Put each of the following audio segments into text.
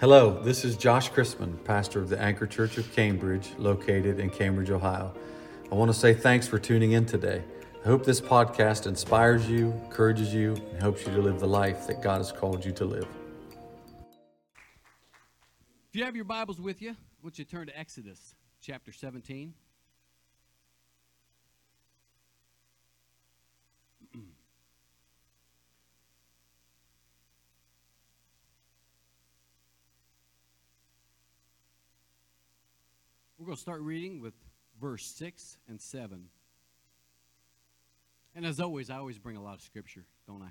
Hello, this is Josh Chrisman, pastor of the Anchor Church of Cambridge, located in Cambridge, Ohio. I want to say thanks for tuning in today. I hope this podcast inspires you, encourages you, and helps you to live the life that God has called you to live. If you have your Bibles with you, I want you to turn to Exodus chapter 17. Going to start reading with verse 6 and 7. And as always, I always bring a lot of scripture, don't I?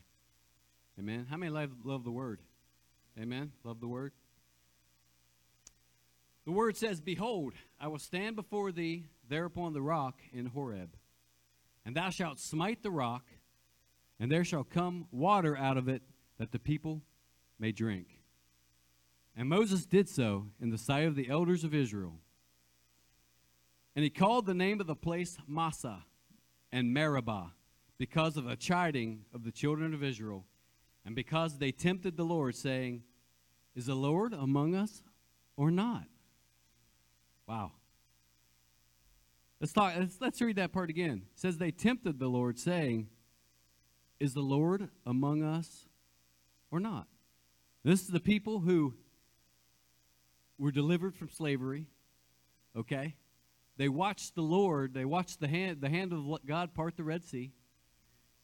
Amen. How many love, love the word? Amen. Love the word. The word says, Behold, I will stand before thee there upon the rock in Horeb, and thou shalt smite the rock, and there shall come water out of it that the people may drink. And Moses did so in the sight of the elders of Israel. And he called the name of the place Massah and Meribah because of the chiding of the children of Israel, and because they tempted the Lord, saying, Is the Lord among us or not? Wow. Let's talk. Let's, let's read that part again. It says they tempted the Lord, saying, "Is the Lord among us, or not?" This is the people who were delivered from slavery. Okay, they watched the Lord. They watched the hand, the hand of God part the Red Sea.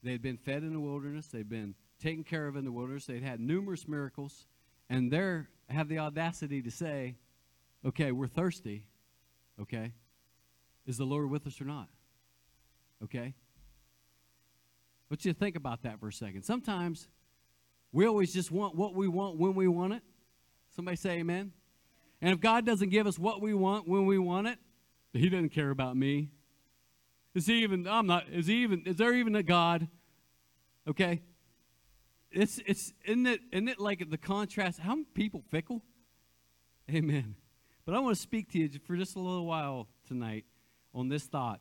They had been fed in the wilderness. They'd been taken care of in the wilderness. They'd had numerous miracles, and they have the audacity to say, "Okay, we're thirsty." Okay? Is the Lord with us or not? Okay? But you think about that for a second. Sometimes we always just want what we want when we want it. Somebody say amen. And if God doesn't give us what we want when we want it, he doesn't care about me. Is he even I'm not is he even is there even a God? Okay? It's it's isn't it isn't it like the contrast how people fickle? Amen. But I want to speak to you for just a little while tonight on this thought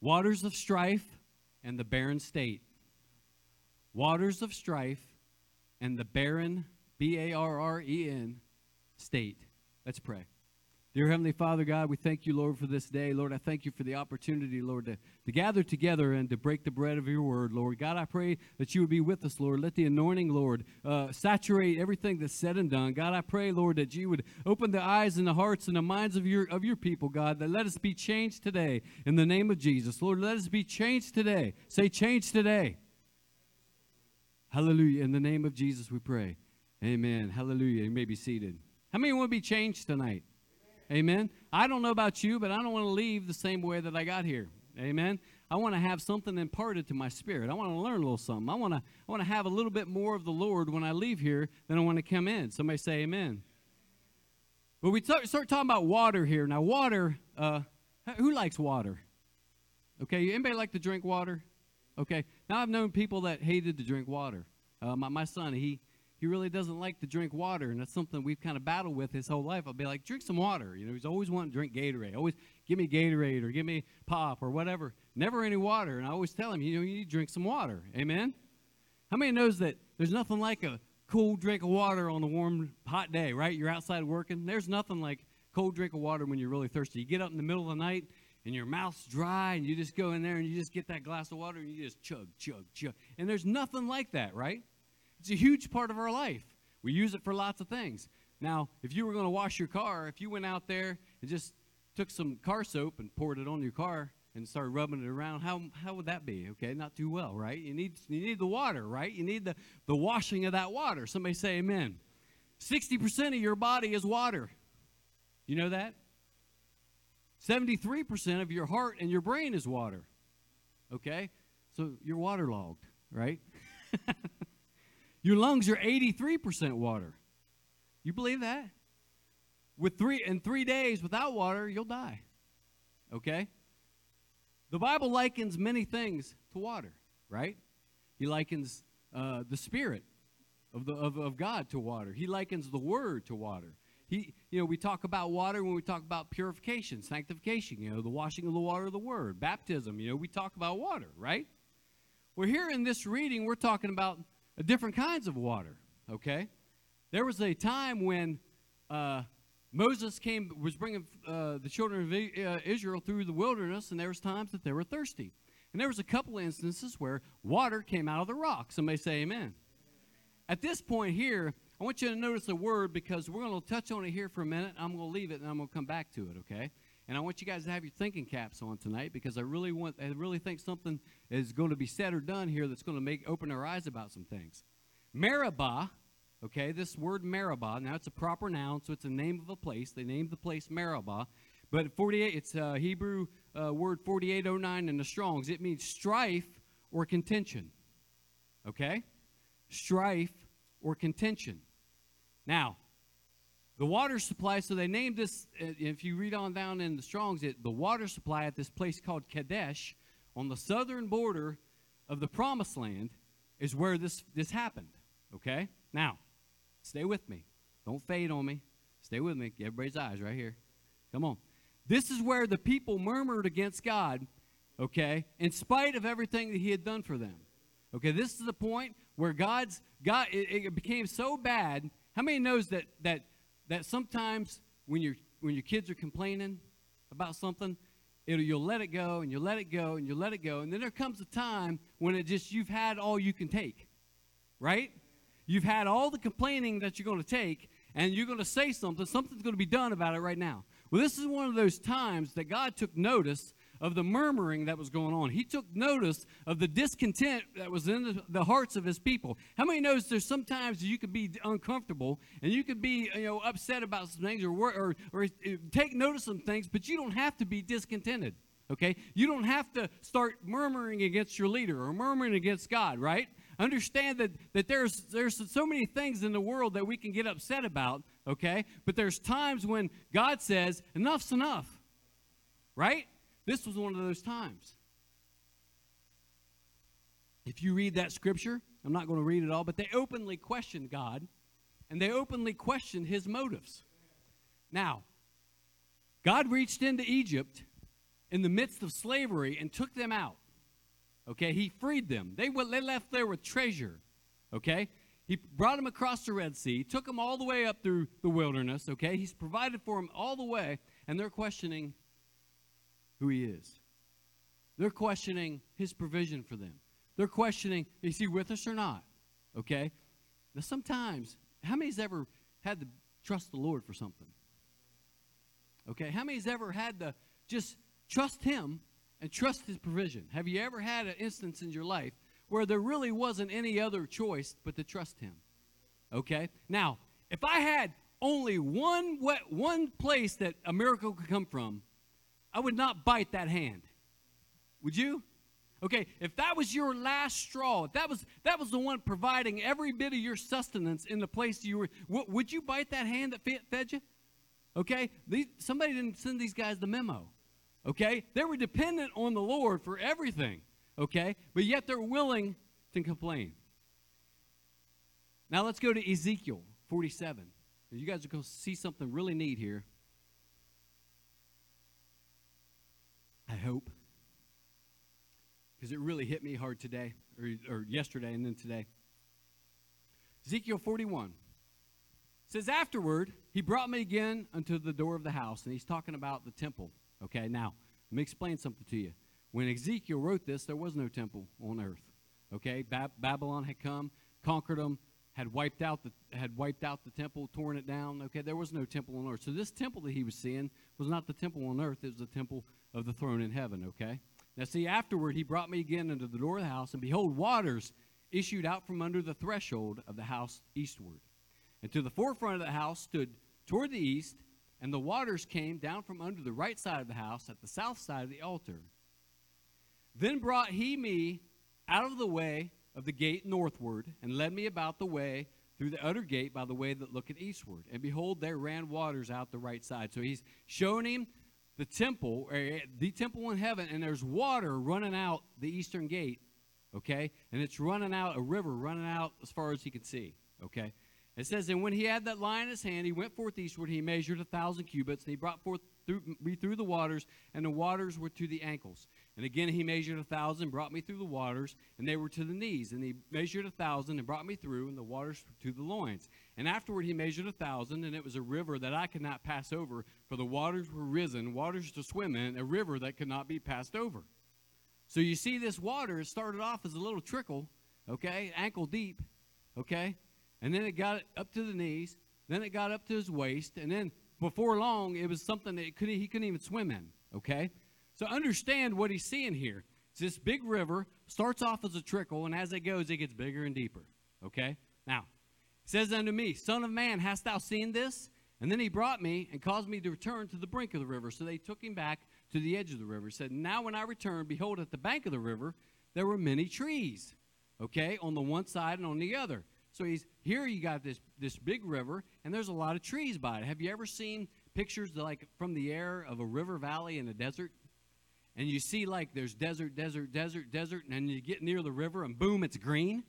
waters of strife and the barren state. Waters of strife and the barren, B A R R E N, state. Let's pray. Dear Heavenly Father, God, we thank you, Lord, for this day. Lord, I thank you for the opportunity, Lord, to, to gather together and to break the bread of your word, Lord. God, I pray that you would be with us, Lord. Let the anointing, Lord, uh, saturate everything that's said and done. God, I pray, Lord, that you would open the eyes and the hearts and the minds of your, of your people, God, that let us be changed today in the name of Jesus. Lord, let us be changed today. Say, change today. Hallelujah. In the name of Jesus, we pray. Amen. Hallelujah. You may be seated. How many want to be changed tonight? Amen. I don't know about you, but I don't want to leave the same way that I got here. Amen. I want to have something imparted to my spirit. I want to learn a little something. I want to I want to have a little bit more of the Lord when I leave here than I want to come in. Somebody say amen. But we start, start talking about water here. Now, water, uh, who likes water? Okay, anybody like to drink water? Okay, now I've known people that hated to drink water. Uh, my, my son, he he really doesn't like to drink water, and that's something we've kind of battled with his whole life. I'll be like, drink some water. You know, he's always wanting to drink Gatorade. Always give me Gatorade or give me pop or whatever. Never any water. And I always tell him, you know, you need to drink some water. Amen? How many knows that there's nothing like a cool drink of water on a warm, hot day, right? You're outside working. There's nothing like cold drink of water when you're really thirsty. You get up in the middle of the night and your mouth's dry and you just go in there and you just get that glass of water and you just chug, chug, chug. And there's nothing like that, right? It's a huge part of our life. We use it for lots of things. Now, if you were going to wash your car, if you went out there and just took some car soap and poured it on your car and started rubbing it around, how, how would that be? Okay, not too well, right? You need, you need the water, right? You need the, the washing of that water. Somebody say amen. 60% of your body is water. You know that? 73% of your heart and your brain is water. Okay? So you're waterlogged, right? Your lungs are 83% water. You believe that? With three in three days without water, you'll die. Okay? The Bible likens many things to water, right? He likens uh, the Spirit of, the, of, of God to water. He likens the Word to water. He, you know, we talk about water when we talk about purification, sanctification, you know, the washing of the water of the Word, baptism, you know, we talk about water, right? We're here in this reading, we're talking about different kinds of water, okay? There was a time when uh, Moses came was bringing uh, the children of uh, Israel through the wilderness, and there was times that they were thirsty, and there was a couple instances where water came out of the rock. Somebody say Amen. At this point here, I want you to notice a word because we're going to touch on it here for a minute. I'm going to leave it and I'm going to come back to it. Okay. And I want you guys to have your thinking caps on tonight because I really want, I really think something is going to be said or done here that's going to make open our eyes about some things. Meribah, okay, this word Meribah, now it's a proper noun, so it's a name of a place. They named the place Meribah. But 48, it's a Hebrew uh, word 4809 in the Strongs. It means strife or contention. Okay? Strife or contention. Now, the water supply, so they named this, uh, if you read on down in the Strongs, it, the water supply at this place called Kadesh on the southern border of the Promised Land is where this, this happened. Okay? Now, stay with me. Don't fade on me. Stay with me. Get everybody's eyes right here. Come on. This is where the people murmured against God, okay, in spite of everything that He had done for them. Okay, this is the point where God's God it, it became so bad. How many knows that that that sometimes when your when your kids are complaining about something, it'll you'll let it go and you'll let it go and you'll let it go, and then there comes a time when it just you've had all you can take, right? You've had all the complaining that you're going to take, and you're going to say something. Something's going to be done about it right now. Well, this is one of those times that God took notice of the murmuring that was going on. He took notice of the discontent that was in the, the hearts of his people. How many knows there's sometimes you could be uncomfortable and you could be you know upset about some things or or, or take notice of some things, but you don't have to be discontented. Okay, you don't have to start murmuring against your leader or murmuring against God, right? Understand that, that there's, there's so many things in the world that we can get upset about, okay? But there's times when God says, enough's enough, right? This was one of those times. If you read that scripture, I'm not going to read it all, but they openly questioned God and they openly questioned his motives. Now, God reached into Egypt in the midst of slavery and took them out. Okay, he freed them. They, they left there with treasure. Okay, he brought them across the Red Sea, took them all the way up through the wilderness. Okay, he's provided for them all the way, and they're questioning who he is. They're questioning his provision for them. They're questioning, is he with us or not? Okay? Now, sometimes, how many's ever had to trust the Lord for something? Okay? How many's ever had to just trust him and trust his provision? Have you ever had an instance in your life where there really wasn't any other choice but to trust him? Okay? Now, if I had only one, one place that a miracle could come from, I would not bite that hand. Would you? Okay, if that was your last straw, if that was that was the one providing every bit of your sustenance in the place you were, w- would you bite that hand that fed you? Okay, these, somebody didn't send these guys the memo. Okay, they were dependent on the Lord for everything. Okay, but yet they're willing to complain. Now let's go to Ezekiel 47. You guys are going to see something really neat here. I hope. Because it really hit me hard today, or, or yesterday, and then today. Ezekiel 41 says, Afterward, he brought me again unto the door of the house, and he's talking about the temple. Okay, now, let me explain something to you. When Ezekiel wrote this, there was no temple on earth. Okay, ba- Babylon had come, conquered them, had wiped out the had wiped out the temple, torn it down. Okay, there was no temple on earth. So this temple that he was seeing was not the temple on earth; it was the temple of the throne in heaven. Okay. Now see, afterward he brought me again into the door of the house, and behold, waters issued out from under the threshold of the house eastward, and to the forefront of the house stood toward the east, and the waters came down from under the right side of the house at the south side of the altar. Then brought he me out of the way of the gate northward, and led me about the way through the utter gate by the way that looketh eastward. And behold, there ran waters out the right side. So he's showing him the temple, eh, the temple in heaven, and there's water running out the eastern gate, okay? And it's running out, a river running out as far as he can see, okay? It says, And when he had that line in his hand, he went forth eastward, he measured a thousand cubits, and he brought forth through, me through the waters, and the waters were to the ankles. And again he measured a thousand, brought me through the waters, and they were to the knees. And he measured a thousand and brought me through, and the waters to the loins. And afterward he measured a thousand, and it was a river that I could not pass over, for the waters were risen, waters to swim in, a river that could not be passed over. So you see, this water, started off as a little trickle, okay, ankle deep, okay, and then it got up to the knees, then it got up to his waist, and then before long, it was something that could, he couldn't even swim in, okay? So understand what he's seeing here. It's this big river, starts off as a trickle, and as it goes, it gets bigger and deeper, okay? Now, says unto me, Son of man, hast thou seen this? And then he brought me and caused me to return to the brink of the river. So they took him back to the edge of the river. He said, Now when I returned, behold, at the bank of the river, there were many trees, okay, on the one side and on the other. So he's here. You got this this big river, and there's a lot of trees by it. Have you ever seen pictures like from the air of a river valley in a desert? And you see like there's desert, desert, desert, desert, and then you get near the river, and boom, it's green.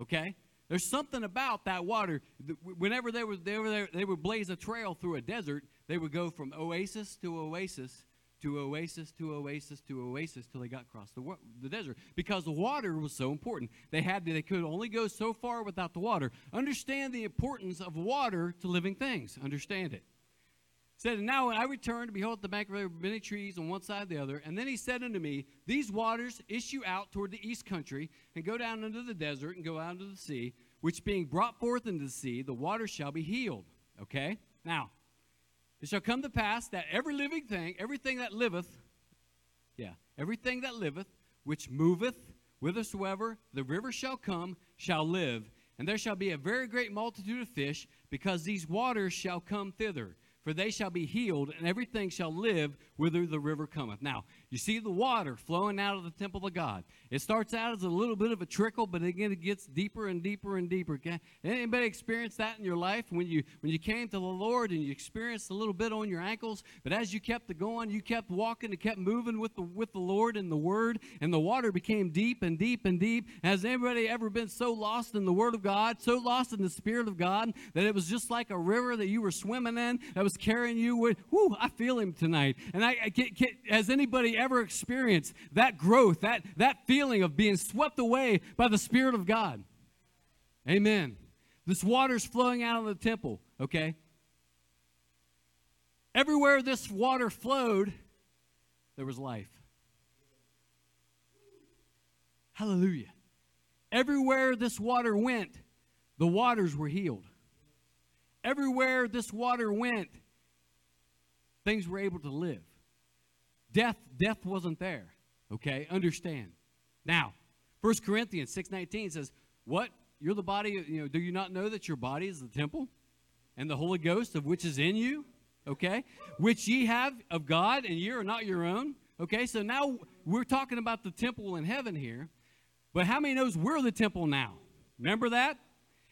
Okay, there's something about that water. Whenever they were, they were there, they would blaze a trail through a desert. They would go from oasis to oasis to oasis to oasis to oasis till they got across the, the desert because the water was so important. They had they could only go so far without the water. Understand the importance of water to living things. Understand it. Said, and now when I returned, behold, the bank of many trees on one side and the other. And then he said unto me, These waters issue out toward the east country, and go down into the desert, and go out into the sea, which being brought forth into the sea, the waters shall be healed. Okay? Now, it shall come to pass that every living thing, everything that liveth, yeah, everything that liveth, which moveth, whithersoever the river shall come, shall live. And there shall be a very great multitude of fish, because these waters shall come thither for they shall be healed, and everything shall live whither the river cometh. Now, you see the water flowing out of the temple of God. It starts out as a little bit of a trickle, but again it gets deeper and deeper and deeper. Okay? Anybody experience that in your life when you when you came to the Lord and you experienced a little bit on your ankles, but as you kept going, you kept walking and kept moving with the with the Lord and the Word, and the water became deep and deep and deep. Has anybody ever been so lost in the Word of God, so lost in the Spirit of God that it was just like a river that you were swimming in that was carrying you with, whoo, I feel him tonight. And I, I get, has anybody ever experienced that growth, that, that feeling of being swept away by the Spirit of God? Amen. This water's flowing out of the temple, okay? Everywhere this water flowed, there was life. Hallelujah. Everywhere this water went, the waters were healed. Everywhere this water went, things were able to live. Death, death wasn't there. Okay, understand. Now, 1 Corinthians 6:19 says, "What? You're the body, you know, do you not know that your body is the temple and the Holy Ghost of which is in you? Okay? Which ye have of God and ye are not your own." Okay? So now we're talking about the temple in heaven here. But how many knows we're the temple now? Remember that?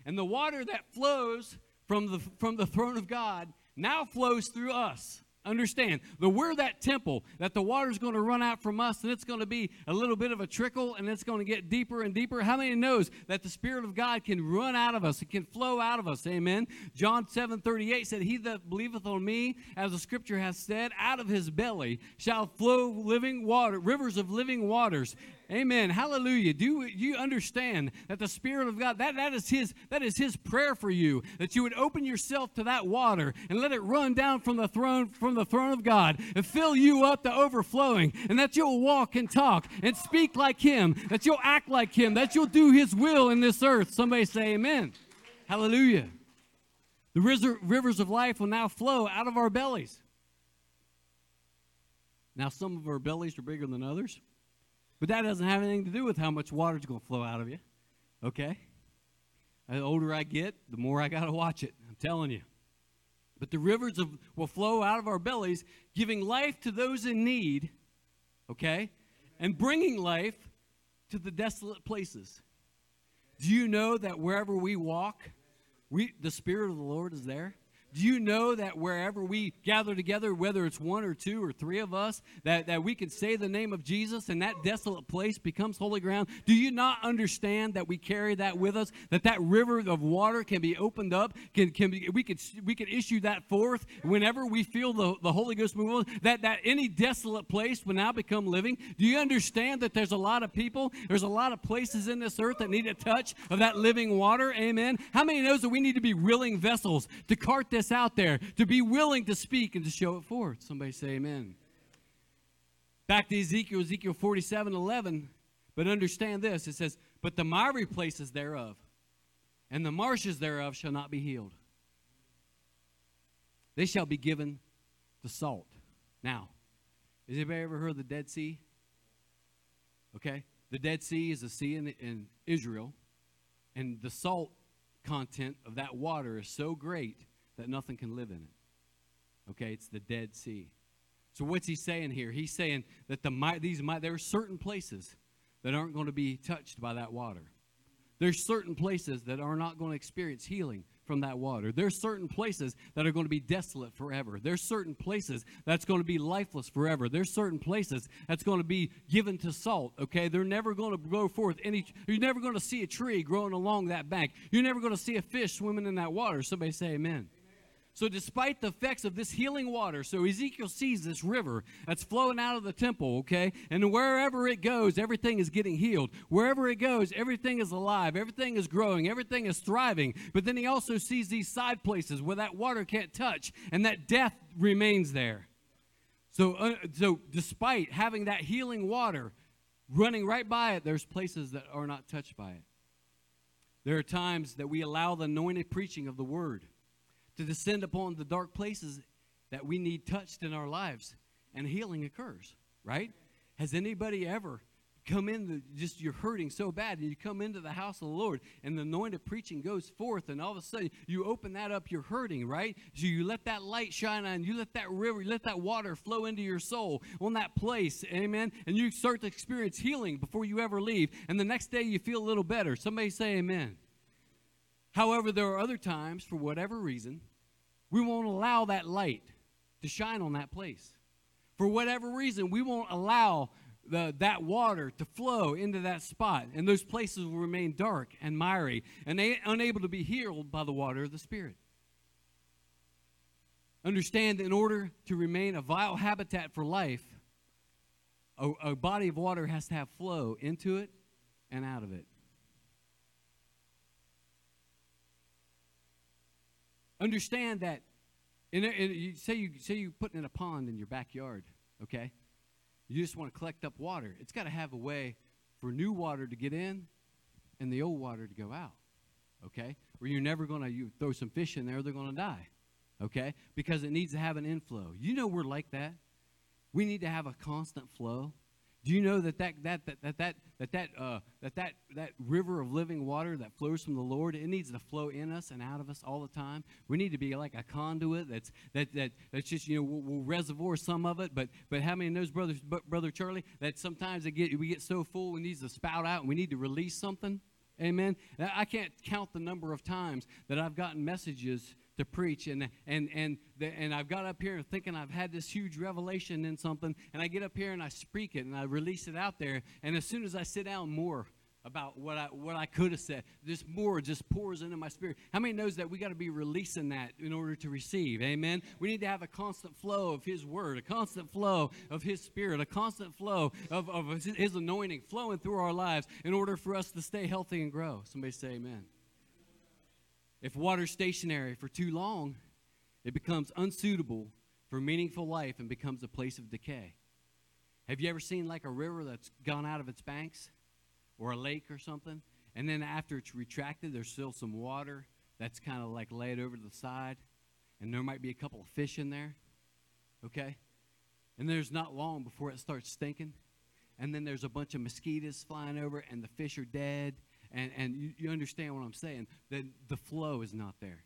And the water that flows from the from the throne of God now flows through us. Understand that we're that temple, that the water's going to run out from us and it's going to be a little bit of a trickle and it's going to get deeper and deeper. How many knows that the Spirit of God can run out of us? It can flow out of us. Amen. John 7 38 said, He that believeth on me, as the scripture has said, out of his belly shall flow living water, rivers of living waters. Amen. Hallelujah. Do you understand that the Spirit of God, that, that is his that is his prayer for you, that you would open yourself to that water and let it run down from the throne from the throne of God and fill you up to overflowing, and that you'll walk and talk and speak like him, that you'll act like him, that you'll do his will in this earth. Somebody say amen. Hallelujah. The rivers of life will now flow out of our bellies. Now, some of our bellies are bigger than others. But that doesn't have anything to do with how much water is going to flow out of you. Okay? The older I get, the more I got to watch it. I'm telling you. But the rivers of, will flow out of our bellies, giving life to those in need, okay? And bringing life to the desolate places. Do you know that wherever we walk, we, the Spirit of the Lord is there? Do you know that wherever we gather together, whether it's one or two or three of us, that, that we can say the name of Jesus and that desolate place becomes holy ground? Do you not understand that we carry that with us? That that river of water can be opened up? Can, can be, we could we could issue that forth whenever we feel the, the Holy Ghost move on? That that any desolate place will now become living? Do you understand that there's a lot of people, there's a lot of places in this earth that need a touch of that living water? Amen. How many knows that we need to be willing vessels to cart this out there, to be willing to speak and to show it forth? Somebody say amen. Back to Ezekiel, Ezekiel 47 11. But understand this it says, But the miry places thereof and the marshes thereof shall not be healed. They shall be given to salt. Now, has anybody ever heard of the Dead Sea? Okay? The Dead Sea is a sea in, in Israel, and the salt content of that water is so great that nothing can live in it. Okay? It's the Dead Sea. So what's he saying here? He's saying that the these there are certain places that aren't going to be touched by that water. There's certain places that are not going to experience healing from that water. There's certain places that are going to be desolate forever. There's certain places that's going to be lifeless forever. There's certain places that's going to be given to salt, okay? They're never going to grow forth any you're never going to see a tree growing along that bank. You're never going to see a fish swimming in that water. Somebody say amen. So, despite the effects of this healing water, so Ezekiel sees this river that's flowing out of the temple, okay? And wherever it goes, everything is getting healed. Wherever it goes, everything is alive, everything is growing, everything is thriving. But then he also sees these side places where that water can't touch and that death remains there. So, uh, so despite having that healing water running right by it, there's places that are not touched by it. There are times that we allow the anointed preaching of the word to descend upon the dark places that we need touched in our lives and healing occurs, right? Has anybody ever come in the, just you're hurting so bad and you come into the house of the Lord and the anointed preaching goes forth and all of a sudden you open that up you're hurting right? So you let that light shine on you let that river you let that water flow into your soul on that place amen? And you start to experience healing before you ever leave and the next day you feel a little better. Somebody say amen. However, there are other times, for whatever reason, we won't allow that light to shine on that place. For whatever reason, we won't allow the, that water to flow into that spot, and those places will remain dark and miry, and they unable to be healed by the water of the Spirit. Understand, that in order to remain a vital habitat for life, a, a body of water has to have flow into it and out of it. Understand that, in, in, uh, you say you say you put in a pond in your backyard, okay? You just want to collect up water. It's got to have a way for new water to get in and the old water to go out, okay? Or you're never going to you throw some fish in there, they're going to die, okay? Because it needs to have an inflow. You know we're like that. We need to have a constant flow. Do you know that that that that that that that that, uh, that that that river of living water that flows from the Lord it needs to flow in us and out of us all the time. We need to be like a conduit that's that that that's just you know we'll, we'll reservoir some of it, but but how many knows brother brother Charlie that sometimes it get we get so full we need to spout out and we need to release something. Amen. I can't count the number of times that I've gotten messages to preach. And and and the, and I've got up here thinking I've had this huge revelation in something and I get up here and I speak it and I release it out there. And as soon as I sit down more about what I what I could have said this more just pours into my spirit. How many knows that we got to be releasing that in order to receive? Amen? We need to have a constant flow of his word a constant flow of his spirit a constant flow of, of his anointing flowing through our lives in order for us to stay healthy and grow. Somebody say amen if water's stationary for too long, it becomes unsuitable for meaningful life and becomes a place of decay. Have you ever seen like a river that's gone out of its banks or a lake or something? And then after it's retracted, there's still some water that's kind of like laid over to the side, and there might be a couple of fish in there. Okay? And there's not long before it starts stinking. And then there's a bunch of mosquitoes flying over, and the fish are dead, and, and you, you understand what I'm saying, then the flow is not there.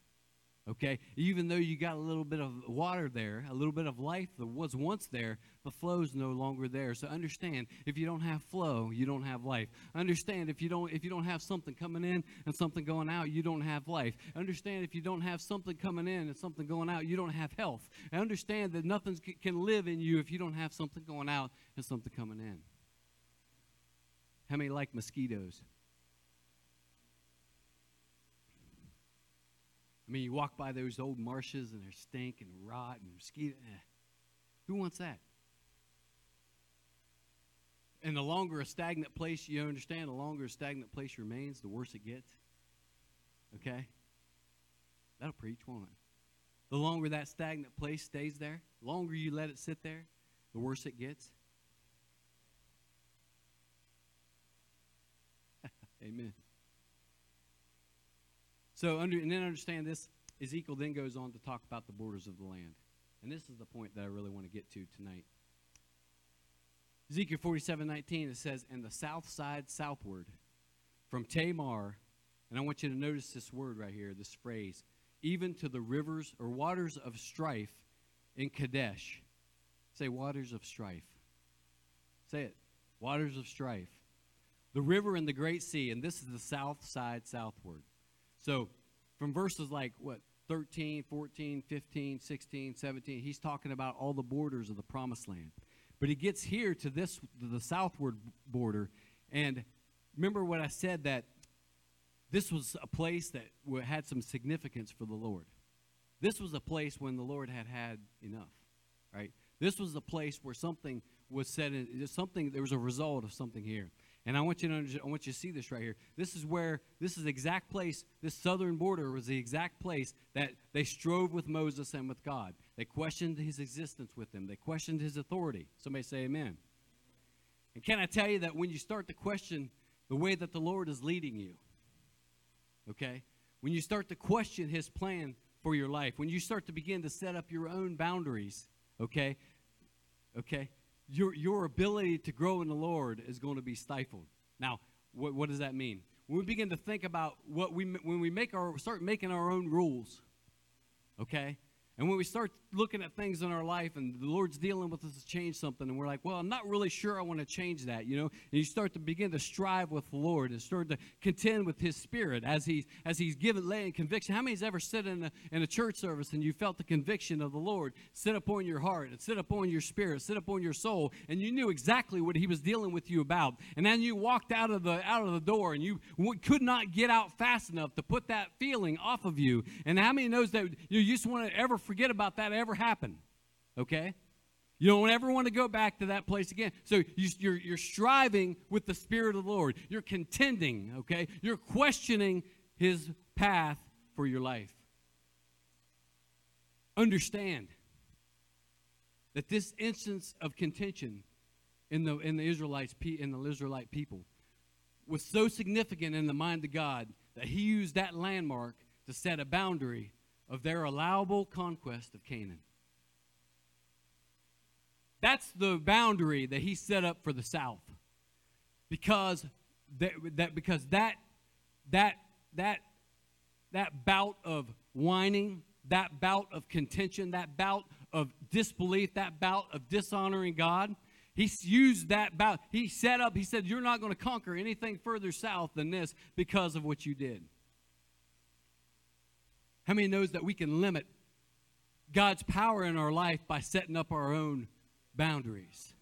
Okay? Even though you got a little bit of water there, a little bit of life that was once there, the flow is no longer there. So understand, if you don't have flow, you don't have life. Understand if you don't if you don't have something coming in and something going out, you don't have life. Understand if you don't have something coming in and something going out, you don't have health. And understand that nothing can live in you if you don't have something going out and something coming in. How many like mosquitoes? I mean, you walk by those old marshes and they stink and rot and mosquito. Eh. Who wants that? And the longer a stagnant place, you understand, the longer a stagnant place remains, the worse it gets. Okay? That'll preach, won't it? The longer that stagnant place stays there, the longer you let it sit there, the worse it gets. Amen. So, under, and then understand this Ezekiel then goes on to talk about the borders of the land. And this is the point that I really want to get to tonight. Ezekiel 47 19, it says, And the south side southward from Tamar, and I want you to notice this word right here, this phrase, even to the rivers or waters of strife in Kadesh. Say, waters of strife. Say it, waters of strife. The river and the great sea, and this is the south side southward. So from verses like what 13, 14, 15, 16, 17, he's talking about all the borders of the promised land. But he gets here to this the southward border and remember what I said that this was a place that had some significance for the Lord. This was a place when the Lord had had enough, right? This was a place where something was said, something there was a result of something here. And I want you to I want you to see this right here. This is where this is the exact place. This southern border was the exact place that they strove with Moses and with God. They questioned his existence with them. They questioned his authority. Somebody say Amen. And can I tell you that when you start to question the way that the Lord is leading you, okay, when you start to question His plan for your life, when you start to begin to set up your own boundaries, okay, okay your, your ability to grow in the Lord is going to be stifled. Now, what, what does that mean? When we begin to think about what we, when we make our, start making our own rules, okay? And when we start looking at things in our life and the Lord's dealing with us to change something, and we're like, well, I'm not really sure I want to change that, you know, and you start to begin to strive with the Lord and start to contend with His Spirit as He's as He's given laying conviction. How many's ever sit in a, in a church service and you felt the conviction of the Lord sit upon your heart and sit upon your spirit, sit upon your soul, and you knew exactly what He was dealing with you about, and then you walked out of the out of the door and you w- could not get out fast enough to put that feeling off of you. And how many knows that you just want to ever forget about that ever happened? Okay? You don't ever want to go back to that place again. So you, are you're, you're striving with the Spirit of the Lord. You're contending, okay? You're questioning His path for your life. Understand that this instance of contention in the, in the Israelites in the Israelite people was so significant in the mind of God that He used that landmark to set a boundary of their allowable conquest of Canaan. That's the boundary that he set up for the South. Because that, that because that that that that bout of whining, that bout of contention, that bout of disbelief, that bout of dishonoring God, he used that bout. He set up, he said, You're not going to conquer anything further south than this because of what you did. How many knows that we can limit God's power in our life by setting up our own boundaries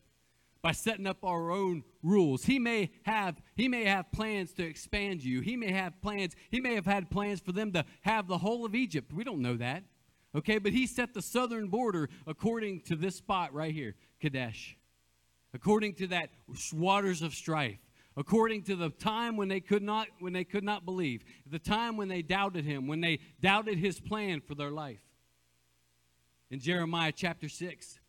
by setting up our own rules? He may have he may have plans to expand you. He may have plans he may have had plans for them to have the whole of egypt. We don't know that okay? But he set the southern border according to this spot right here kadesh according to that waters of strife according to the time when they could not when they could not believe the time when they doubted him when they doubted his plan for their life in jeremiah chapter 6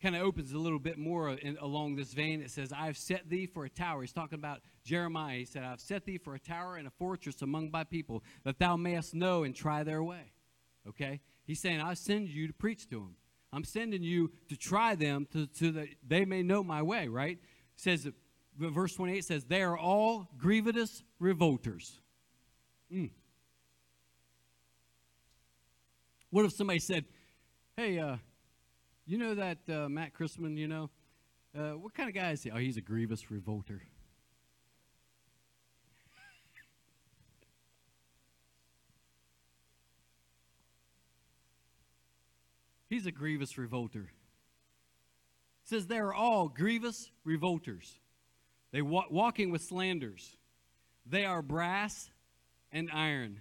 kind of opens a little bit more in, along this vein. It says, I've set thee for a tower. He's talking about Jeremiah. He said, I've set thee for a tower and a fortress among my people, that thou mayest know and try their way. Okay? He's saying, I send you to preach to them. I'm sending you to try them to, so that they may know my way, right? It says, verse 28 says, They are all grievous revolters. Mm. What if somebody said, "Hey, uh, you know that uh, Matt Chrisman, You know, uh, what kind of guy is he? Oh, he's a grievous revolter." He's a grievous revolter. Says they are all grievous revolters. They wa- walking with slanders. They are brass and iron,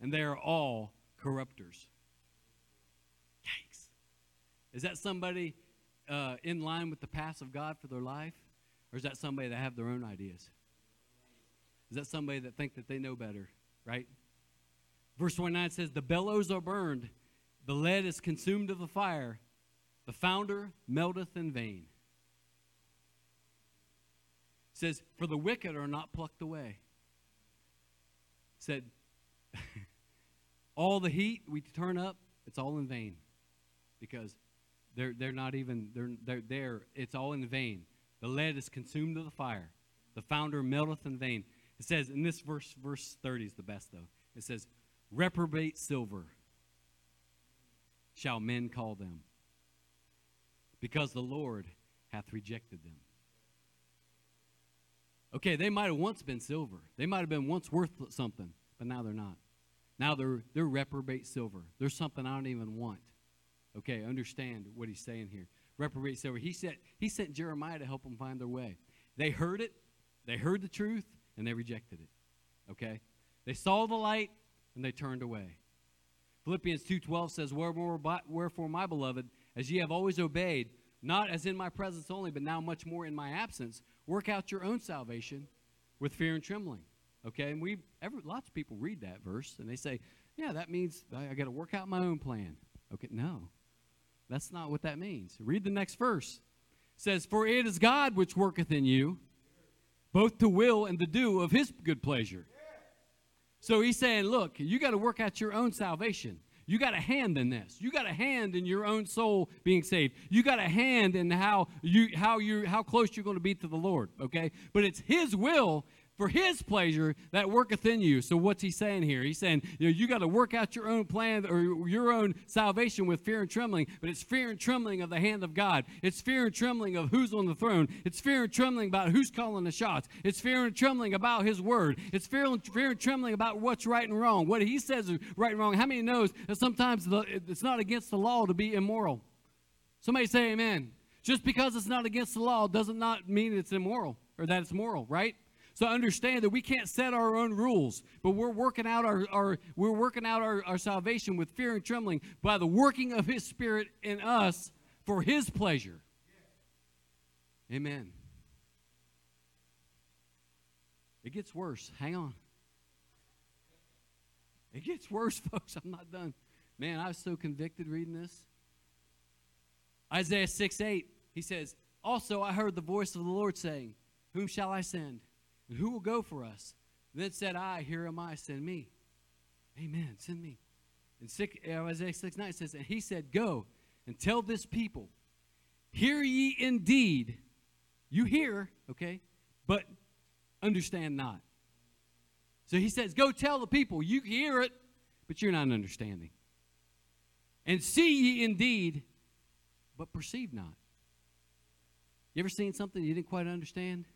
and they are all corrupters. Yikes! Is that somebody uh, in line with the paths of God for their life, or is that somebody that have their own ideas? Is that somebody that think that they know better? Right. Verse 29 says, "The bellows are burned." The lead is consumed of the fire. The founder melteth in vain. Says, For the wicked are not plucked away. Said, all the heat we turn up, it's all in vain. Because they're, they're not even, they're, they're there, it's all in vain. The lead is consumed of the fire. The founder melteth in vain. It says, in this verse, verse 30 is the best though. It says, reprobate silver shall men call them, because the Lord hath rejected them. Okay, they might have once been silver. They might have been once worth something, but now they're not. Now they're they're reprobate silver. There's something I don't even want. Okay, understand what he's saying here. Reprobate silver. He said he sent Jeremiah to help them find their way. They heard it, they heard the truth, and they rejected it. Okay? They saw the light and they turned away. Philippians 2:12 says, Wherefore, wherefore, my beloved, as ye have always obeyed, not as in my presence only, but now much more in my absence, work out your own salvation with fear and trembling. Okay, and we every lots of people read that verse and they say, Yeah, that means I, I got to work out my own plan. Okay, no. That's not what that means. Read the next verse. It says, For it is God which worketh in you, both to will and to do of his good pleasure. So he's saying, look, you got to work out your own salvation. You got a hand in this. You got a hand in your own soul being saved. You got a hand in how you how you how close you're going to be to the Lord, okay? But it's his will for his pleasure that worketh in you. So what's he saying here? He's saying, you know, you got to work out your own plan or your own salvation with fear and trembling, but it's fear and trembling of the hand of God. It's fear and trembling of who's on the throne. It's fear and trembling about who's calling the shots. It's fear and trembling about his word. It's fear and, fear and trembling about what's right and wrong. What he says is right and wrong. How many knows that sometimes the, it's not against the law to be immoral? Somebody say amen. Just because it's not against the law doesn't not mean it's immoral or that it's moral, right? So understand that we can't set our own rules, but we're working out our, our we're working out our, our salvation with fear and trembling by the working of his spirit in us for his pleasure. Amen. It gets worse. Hang on. It gets worse, folks. I'm not done. Man, I was so convicted reading this. Isaiah 6 8, he says, Also I heard the voice of the Lord saying, Whom shall I send? And who will go for us? Then said I, Here am I, send me. Amen, send me. And six, uh, Isaiah 6 9 says, And he said, Go and tell this people, Hear ye indeed. You hear, okay, but understand not. So he says, Go tell the people, you hear it, but you're not understanding. And see ye indeed, but perceive not. You ever seen something you didn't quite understand?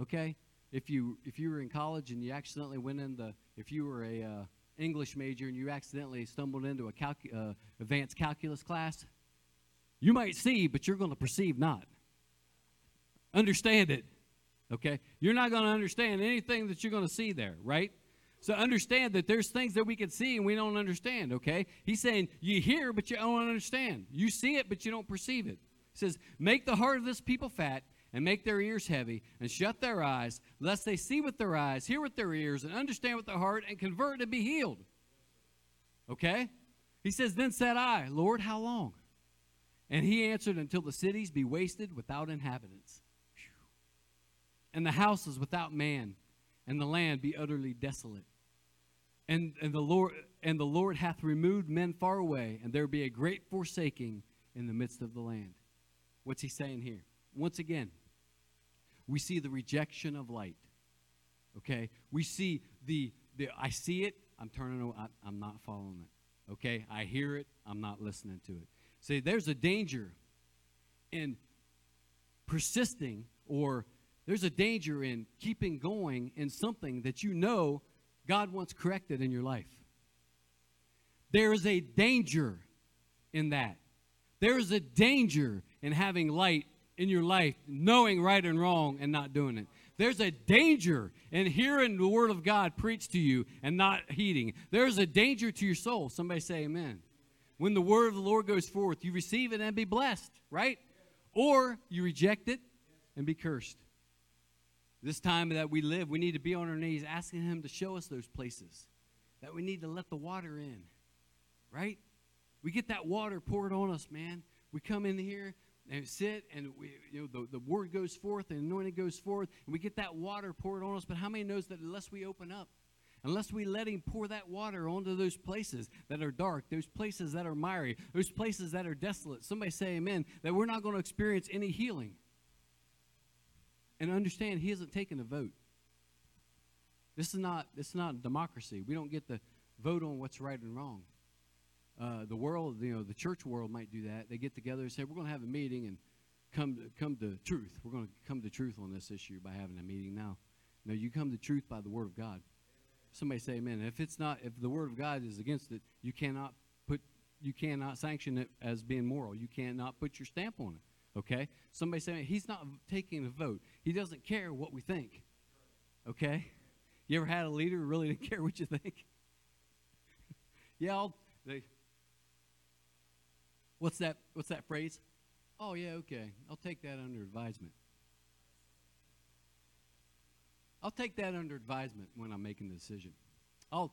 Okay? If you if you were in college and you accidentally went in the if you were a uh, English major and you accidentally stumbled into a calcu- uh, advanced calculus class, you might see, but you're going to perceive not. Understand it. Okay? You're not going to understand anything that you're going to see there, right? So understand that there's things that we can see and we don't understand, okay? He's saying you hear, but you don't understand. You see it, but you don't perceive it. He says, Make the heart of this people fat and make their ears heavy and shut their eyes, lest they see with their eyes, hear with their ears, and understand with their heart and convert and be healed. Okay? He says, Then said I, Lord, how long? And he answered, Until the cities be wasted without inhabitants, and the houses without man, and the land be utterly desolate. And, and the Lord and the Lord hath removed men far away, and there be a great forsaking in the midst of the land. What's he saying here? Once again, we see the rejection of light. Okay? We see the, the I see it, I'm turning I, I'm not following it. Okay? I hear it, I'm not listening to it. See, there's a danger in persisting or there's a danger in keeping going in something that you know God wants corrected in your life. There is a danger in that. There is a danger in having light in your life, knowing right and wrong and not doing it. There's a danger in hearing the word of God preached to you and not heeding. There's a danger to your soul. Somebody say amen. When the word of the Lord goes forth, you receive it and be blessed, right? Or you reject it and be cursed. This time that we live, we need to be on our knees asking Him to show us those places that we need to let the water in, right? We get that water poured on us, man. We come in here and sit, and we, you know, the, the word goes forth, and anointing goes forth, and we get that water poured on us. But how many knows that unless we open up, unless we let Him pour that water onto those places that are dark, those places that are miry, those places that are desolate, somebody say amen, that we're not going to experience any healing. And understand, he isn't taking a vote. This is not this is not democracy. We don't get the vote on what's right and wrong. Uh, the world, you know, the church world might do that. They get together and say, "We're going to have a meeting and come to, come to truth. We're going to come to truth on this issue by having a meeting." Now, no, you come to truth by the Word of God. Somebody say, "Amen." If it's not, if the Word of God is against it, you cannot put, you cannot sanction it as being moral. You cannot put your stamp on it. Okay? Somebody say, he's not taking a vote. He doesn't care what we think. Okay? You ever had a leader who really didn't care what you think? yeah, I'll, they, what's that what's that phrase? Oh yeah, okay. I'll take that under advisement. I'll take that under advisement when I'm making the decision. I'll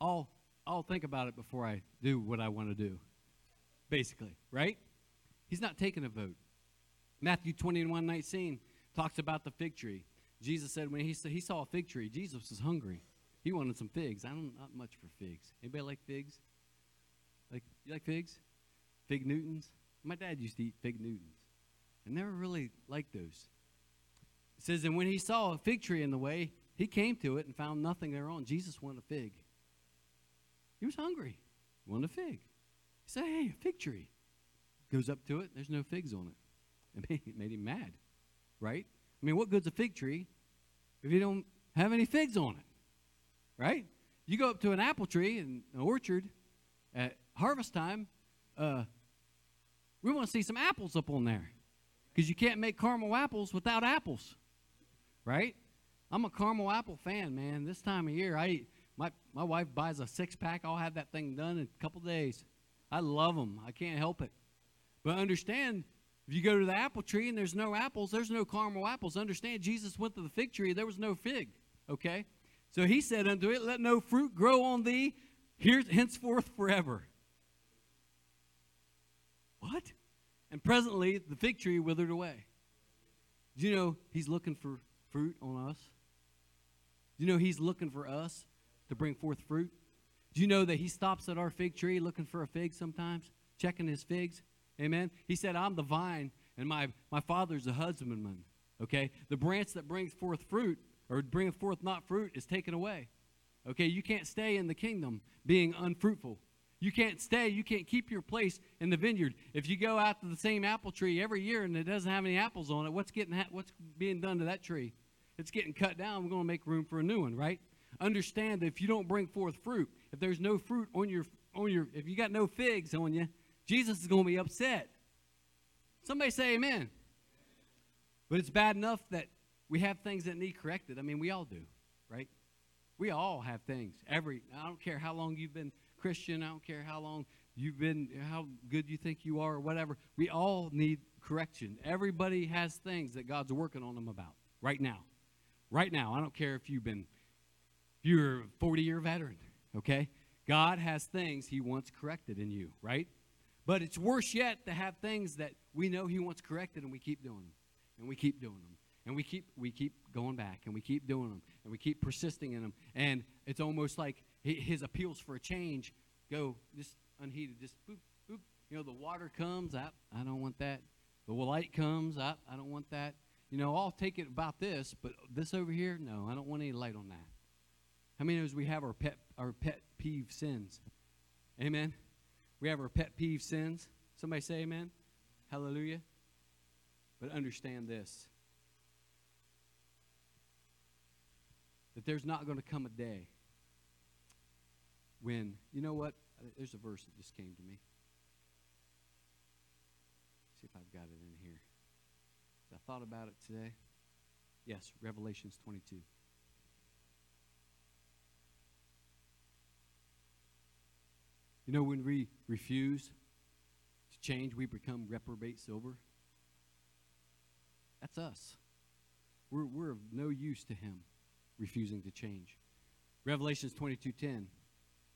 I'll I'll think about it before I do what I want to do. Basically, right? He's not taking a vote. Matthew 21 19 talks about the fig tree. Jesus said when he, saw, he saw a fig tree, Jesus was hungry. He wanted some figs. I don't not much for figs. Anybody like figs? Like you like figs? Fig Newtons? My dad used to eat fig Newtons. I never really liked those. It says, and when he saw a fig tree in the way, he came to it and found nothing thereon. Jesus wanted a fig. He was hungry. He wanted a fig. He said, Hey, a fig tree. Goes up to it, there's no figs on it. It made, him mad, right? I mean, what good's a fig tree if you don't have any figs on it, right? You go up to an apple tree in an orchard at harvest time, uh, we want to see some apples up on there because you can't make caramel apples without apples, right? I'm a caramel apple fan, man. This time of year, I eat, my my wife buys a six pack. I'll have that thing done in a couple days. I love them. I can't help it. But understand, if you go to the apple tree and there's no apples, there's no caramel apples. Understand, Jesus went to the fig tree, there was no fig. Okay? So he said unto it, Let no fruit grow on thee here henceforth forever. What? And presently the fig tree withered away. Do you know he's looking for fruit on us? Do you know he's looking for us to bring forth fruit? Do you know that he stops at our fig tree looking for a fig sometimes, checking his figs? Amen. He said, I'm the vine, and my, my father's a husbandman. Okay? The branch that brings forth fruit, or bringeth forth not fruit, is taken away. Okay? You can't stay in the kingdom being unfruitful. You can't stay, you can't keep your place in the vineyard. If you go out to the same apple tree every year and it doesn't have any apples on it, what's getting ha- what's being done to that tree? It's getting cut down. We're going to make room for a new one, right? Understand that if you don't bring forth fruit, if there's no fruit on your on your if you got no figs on you, Jesus is going to be upset. Somebody say amen. But it's bad enough that we have things that need corrected. I mean, we all do, right? We all have things. Every I don't care how long you've been Christian, I don't care how long you've been how good you think you are or whatever. We all need correction. Everybody has things that God's working on them about right now. Right now. I don't care if you've been if you're a 40-year veteran, okay? God has things he wants corrected in you, right? But it's worse yet to have things that we know He wants corrected and we keep doing them. And we keep doing them. And we keep we keep going back and we keep doing them and we keep persisting in them. And it's almost like his appeals for a change go just unheeded, just boop, boop. You know, the water comes, I, I don't want that. The light comes, I, I don't want that. You know, I'll take it about this, but this over here, no, I don't want any light on that. How many knows we have our pet our pet peeve sins? Amen. We have our pet peeve sins. Somebody say amen. Hallelujah. But understand this that there's not going to come a day when, you know what? Uh, there's a verse that just came to me. See if I've got it in here. I thought about it today. Yes, Revelations 22. You know, when we refuse to change, we become reprobate silver. That's us. We're, we're of no use to him, refusing to change. Revelations 22.10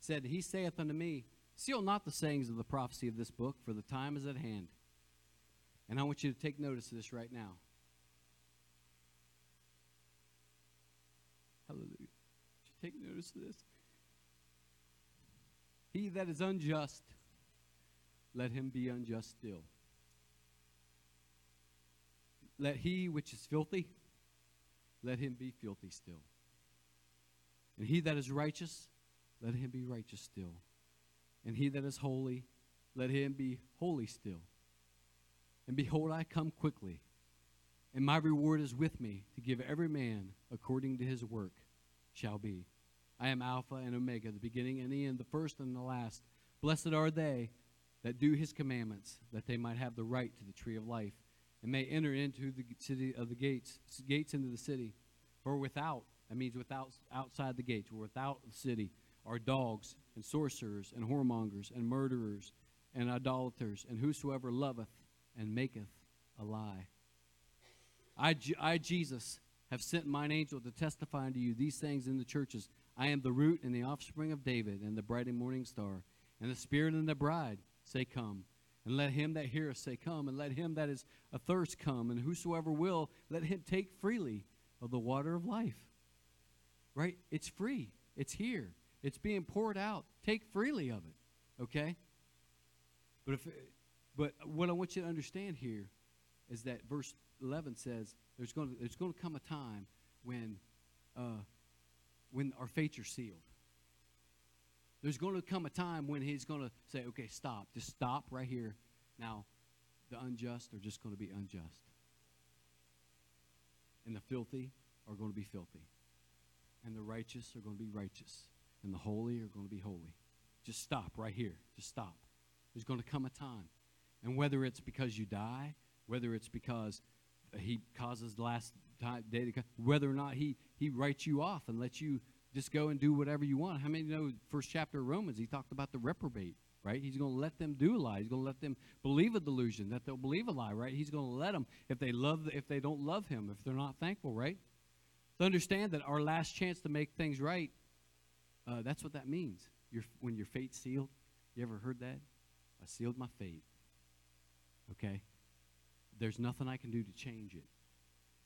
said, He saith unto me, Seal not the sayings of the prophecy of this book, for the time is at hand. And I want you to take notice of this right now. Hallelujah. Take notice of this? He that is unjust, let him be unjust still. Let he which is filthy, let him be filthy still. And he that is righteous, let him be righteous still. And he that is holy, let him be holy still. And behold, I come quickly, and my reward is with me to give every man according to his work shall be. I am Alpha and Omega, the beginning and the end, the first and the last. Blessed are they that do his commandments, that they might have the right to the tree of life, and may enter into the city of the gates, gates into the city. For without, that means without outside the gates, or without the city, are dogs and sorcerers and whoremongers and murderers and idolaters and whosoever loveth and maketh a lie. I, I, Jesus, have sent mine angel to testify unto you these things in the churches. I am the root and the offspring of David and the bright and morning star. And the Spirit and the bride say, Come. And let him that heareth say, Come. And let him that is athirst come. And whosoever will, let him take freely of the water of life. Right? It's free. It's here. It's being poured out. Take freely of it. Okay? But if but what I want you to understand here is that verse 11 says there's going to, there's going to come a time when uh, when our fates are sealed. There's going to come a time when he's going to say, okay, stop. Just stop right here. Now, the unjust are just going to be unjust. And the filthy are going to be filthy. And the righteous are going to be righteous. And the holy are going to be holy. Just stop right here. Just stop. There's going to come a time. And whether it's because you die, whether it's because he causes the last day to come, whether or not he, he writes you off and lets you just go and do whatever you want. How many know first chapter of Romans, he talked about the reprobate, right? He's going to let them do a lie. He's going to let them believe a delusion, that they'll believe a lie, right? He's going to let them if they love, if they don't love him, if they're not thankful, right? To understand that our last chance to make things right, uh, that's what that means. Your, when your fate's sealed, you ever heard that? I sealed my fate. Okay? There's nothing I can do to change it.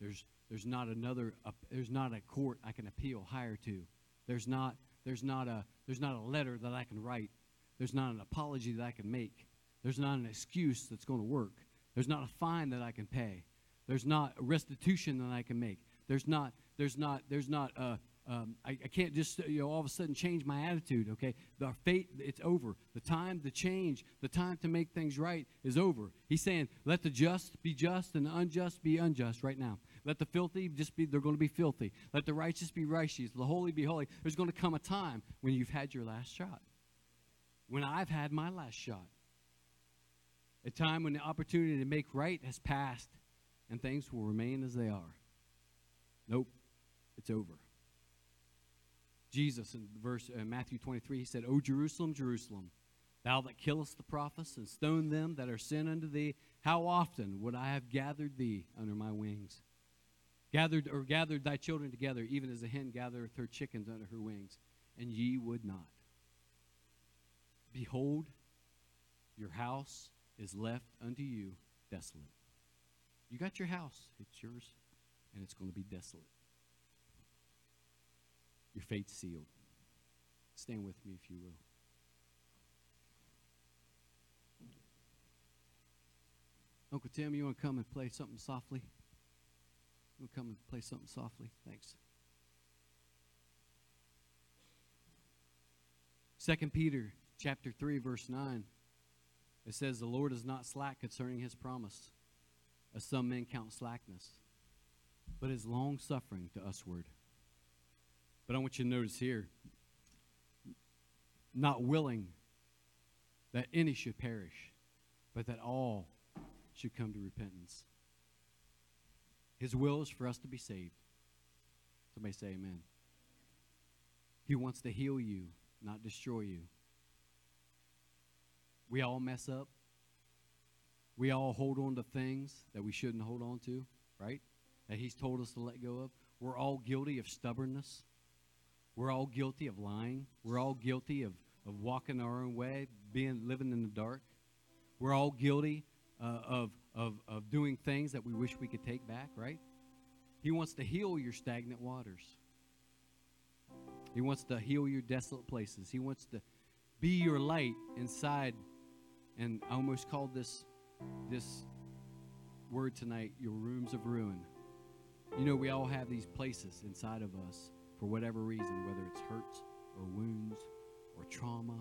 There's there's not another uh, there's not a court I can appeal higher to. There's not there's not a there's not a letter that I can write. There's not an apology that I can make. There's not an excuse that's going to work. There's not a fine that I can pay. There's not restitution that I can make. There's not there's not there's not a um, I, I, can't just you know all of a sudden change my attitude. Okay, the fate it's over. The time to change, the time to make things right is over. He's saying, let the just be just and the unjust be unjust right now. Let the filthy just be they're going to be filthy. Let the righteous be righteous. The holy be holy. There's going to come a time when you've had your last shot. When I've had my last shot. A time when the opportunity to make right has passed and things will remain as they are. Nope, it's over. Jesus in verse uh, Matthew 23, he said, O Jerusalem, Jerusalem, thou that killest the prophets and stone them that are sent unto thee, how often would I have gathered thee under my wings? Gathered or gathered thy children together, even as a hen gathereth her chickens under her wings, and ye would not. Behold, your house is left unto you desolate. You got your house, it's yours, and it's going to be desolate. Your fate's sealed. Stand with me if you will. Uncle Tim, you want to come and play something softly? You want to come and play something softly? Thanks. Second Peter chapter 3, verse 9, it says, The Lord is not slack concerning his promise, as some men count slackness, but is long suffering to usward. But I want you to notice here, not willing that any should perish, but that all should come to repentance. His will is for us to be saved. Somebody say amen. He wants to heal you, not destroy you. We all mess up. We all hold on to things that we shouldn't hold on to, right? That He's told us to let go of. We're all guilty of stubbornness. We're all guilty of lying. We're all guilty of, of walking our own way, being living in the dark. We're all guilty uh, of, of, of doing things that we wish we could take back, right? He wants to heal your stagnant waters. He wants to heal your desolate places. He wants to be your light inside. And I almost called this this word tonight your rooms of ruin. You know, we all have these places inside of us for whatever reason, whether it's hurts or wounds or trauma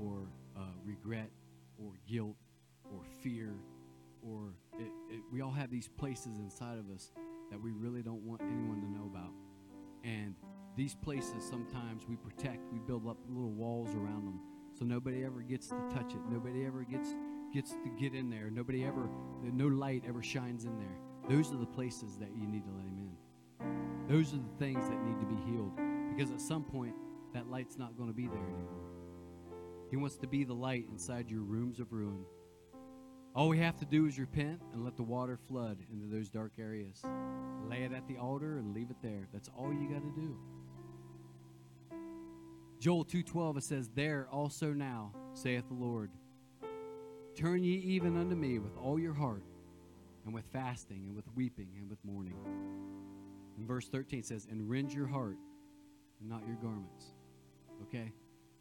or uh, regret or guilt or fear or it, it, we all have these places inside of us that we really don't want anyone to know about. And these places sometimes we protect, we build up little walls around them so nobody ever gets to touch it. Nobody ever gets gets to get in there. Nobody ever no light ever shines in there. Those are the places that you need to let him. Those are the things that need to be healed because at some point that light's not going to be there anymore. He wants to be the light inside your rooms of ruin. All we have to do is repent and let the water flood into those dark areas. Lay it at the altar and leave it there. That's all you got to do. Joel 2:12 it says, "There also now, saith the Lord, turn ye even unto me with all your heart, and with fasting, and with weeping, and with mourning." And verse 13 says, "And rend your heart, and not your garments." Okay?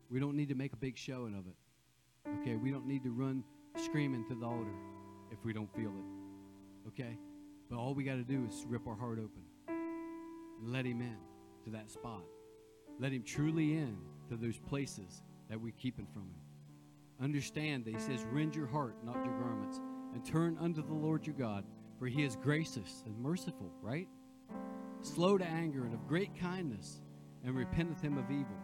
We don't need to make a big showing of it. Okay? We don't need to run screaming to the altar if we don't feel it. Okay? But all we got to do is rip our heart open and let Him in to that spot. Let Him truly in to those places that we're keeping from Him. Understand that He says, Rend your heart, not your garments, and turn unto the Lord your God, for He is gracious and merciful, right? Slow to anger and of great kindness, and repenteth Him of evil.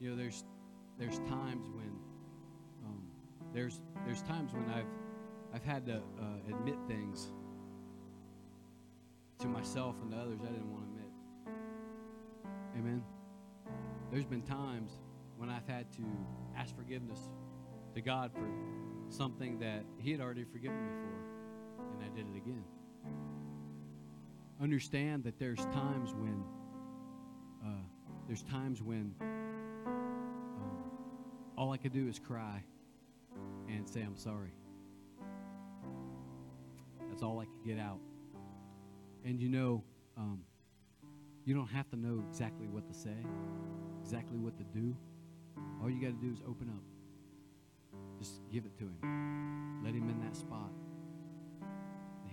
You know, there's there's times when um, there's there's times when I've I've had to uh, admit things to myself and to others I didn't want to admit. Amen. There's been times when I've had to ask forgiveness to God for something that He had already forgiven me for, I did it again. Understand that there's times when uh, there's times when um, all I could do is cry and say I'm sorry. That's all I could get out. And you know, um, you don't have to know exactly what to say, exactly what to do. All you got to do is open up. Just give it to Him. Let Him in that spot.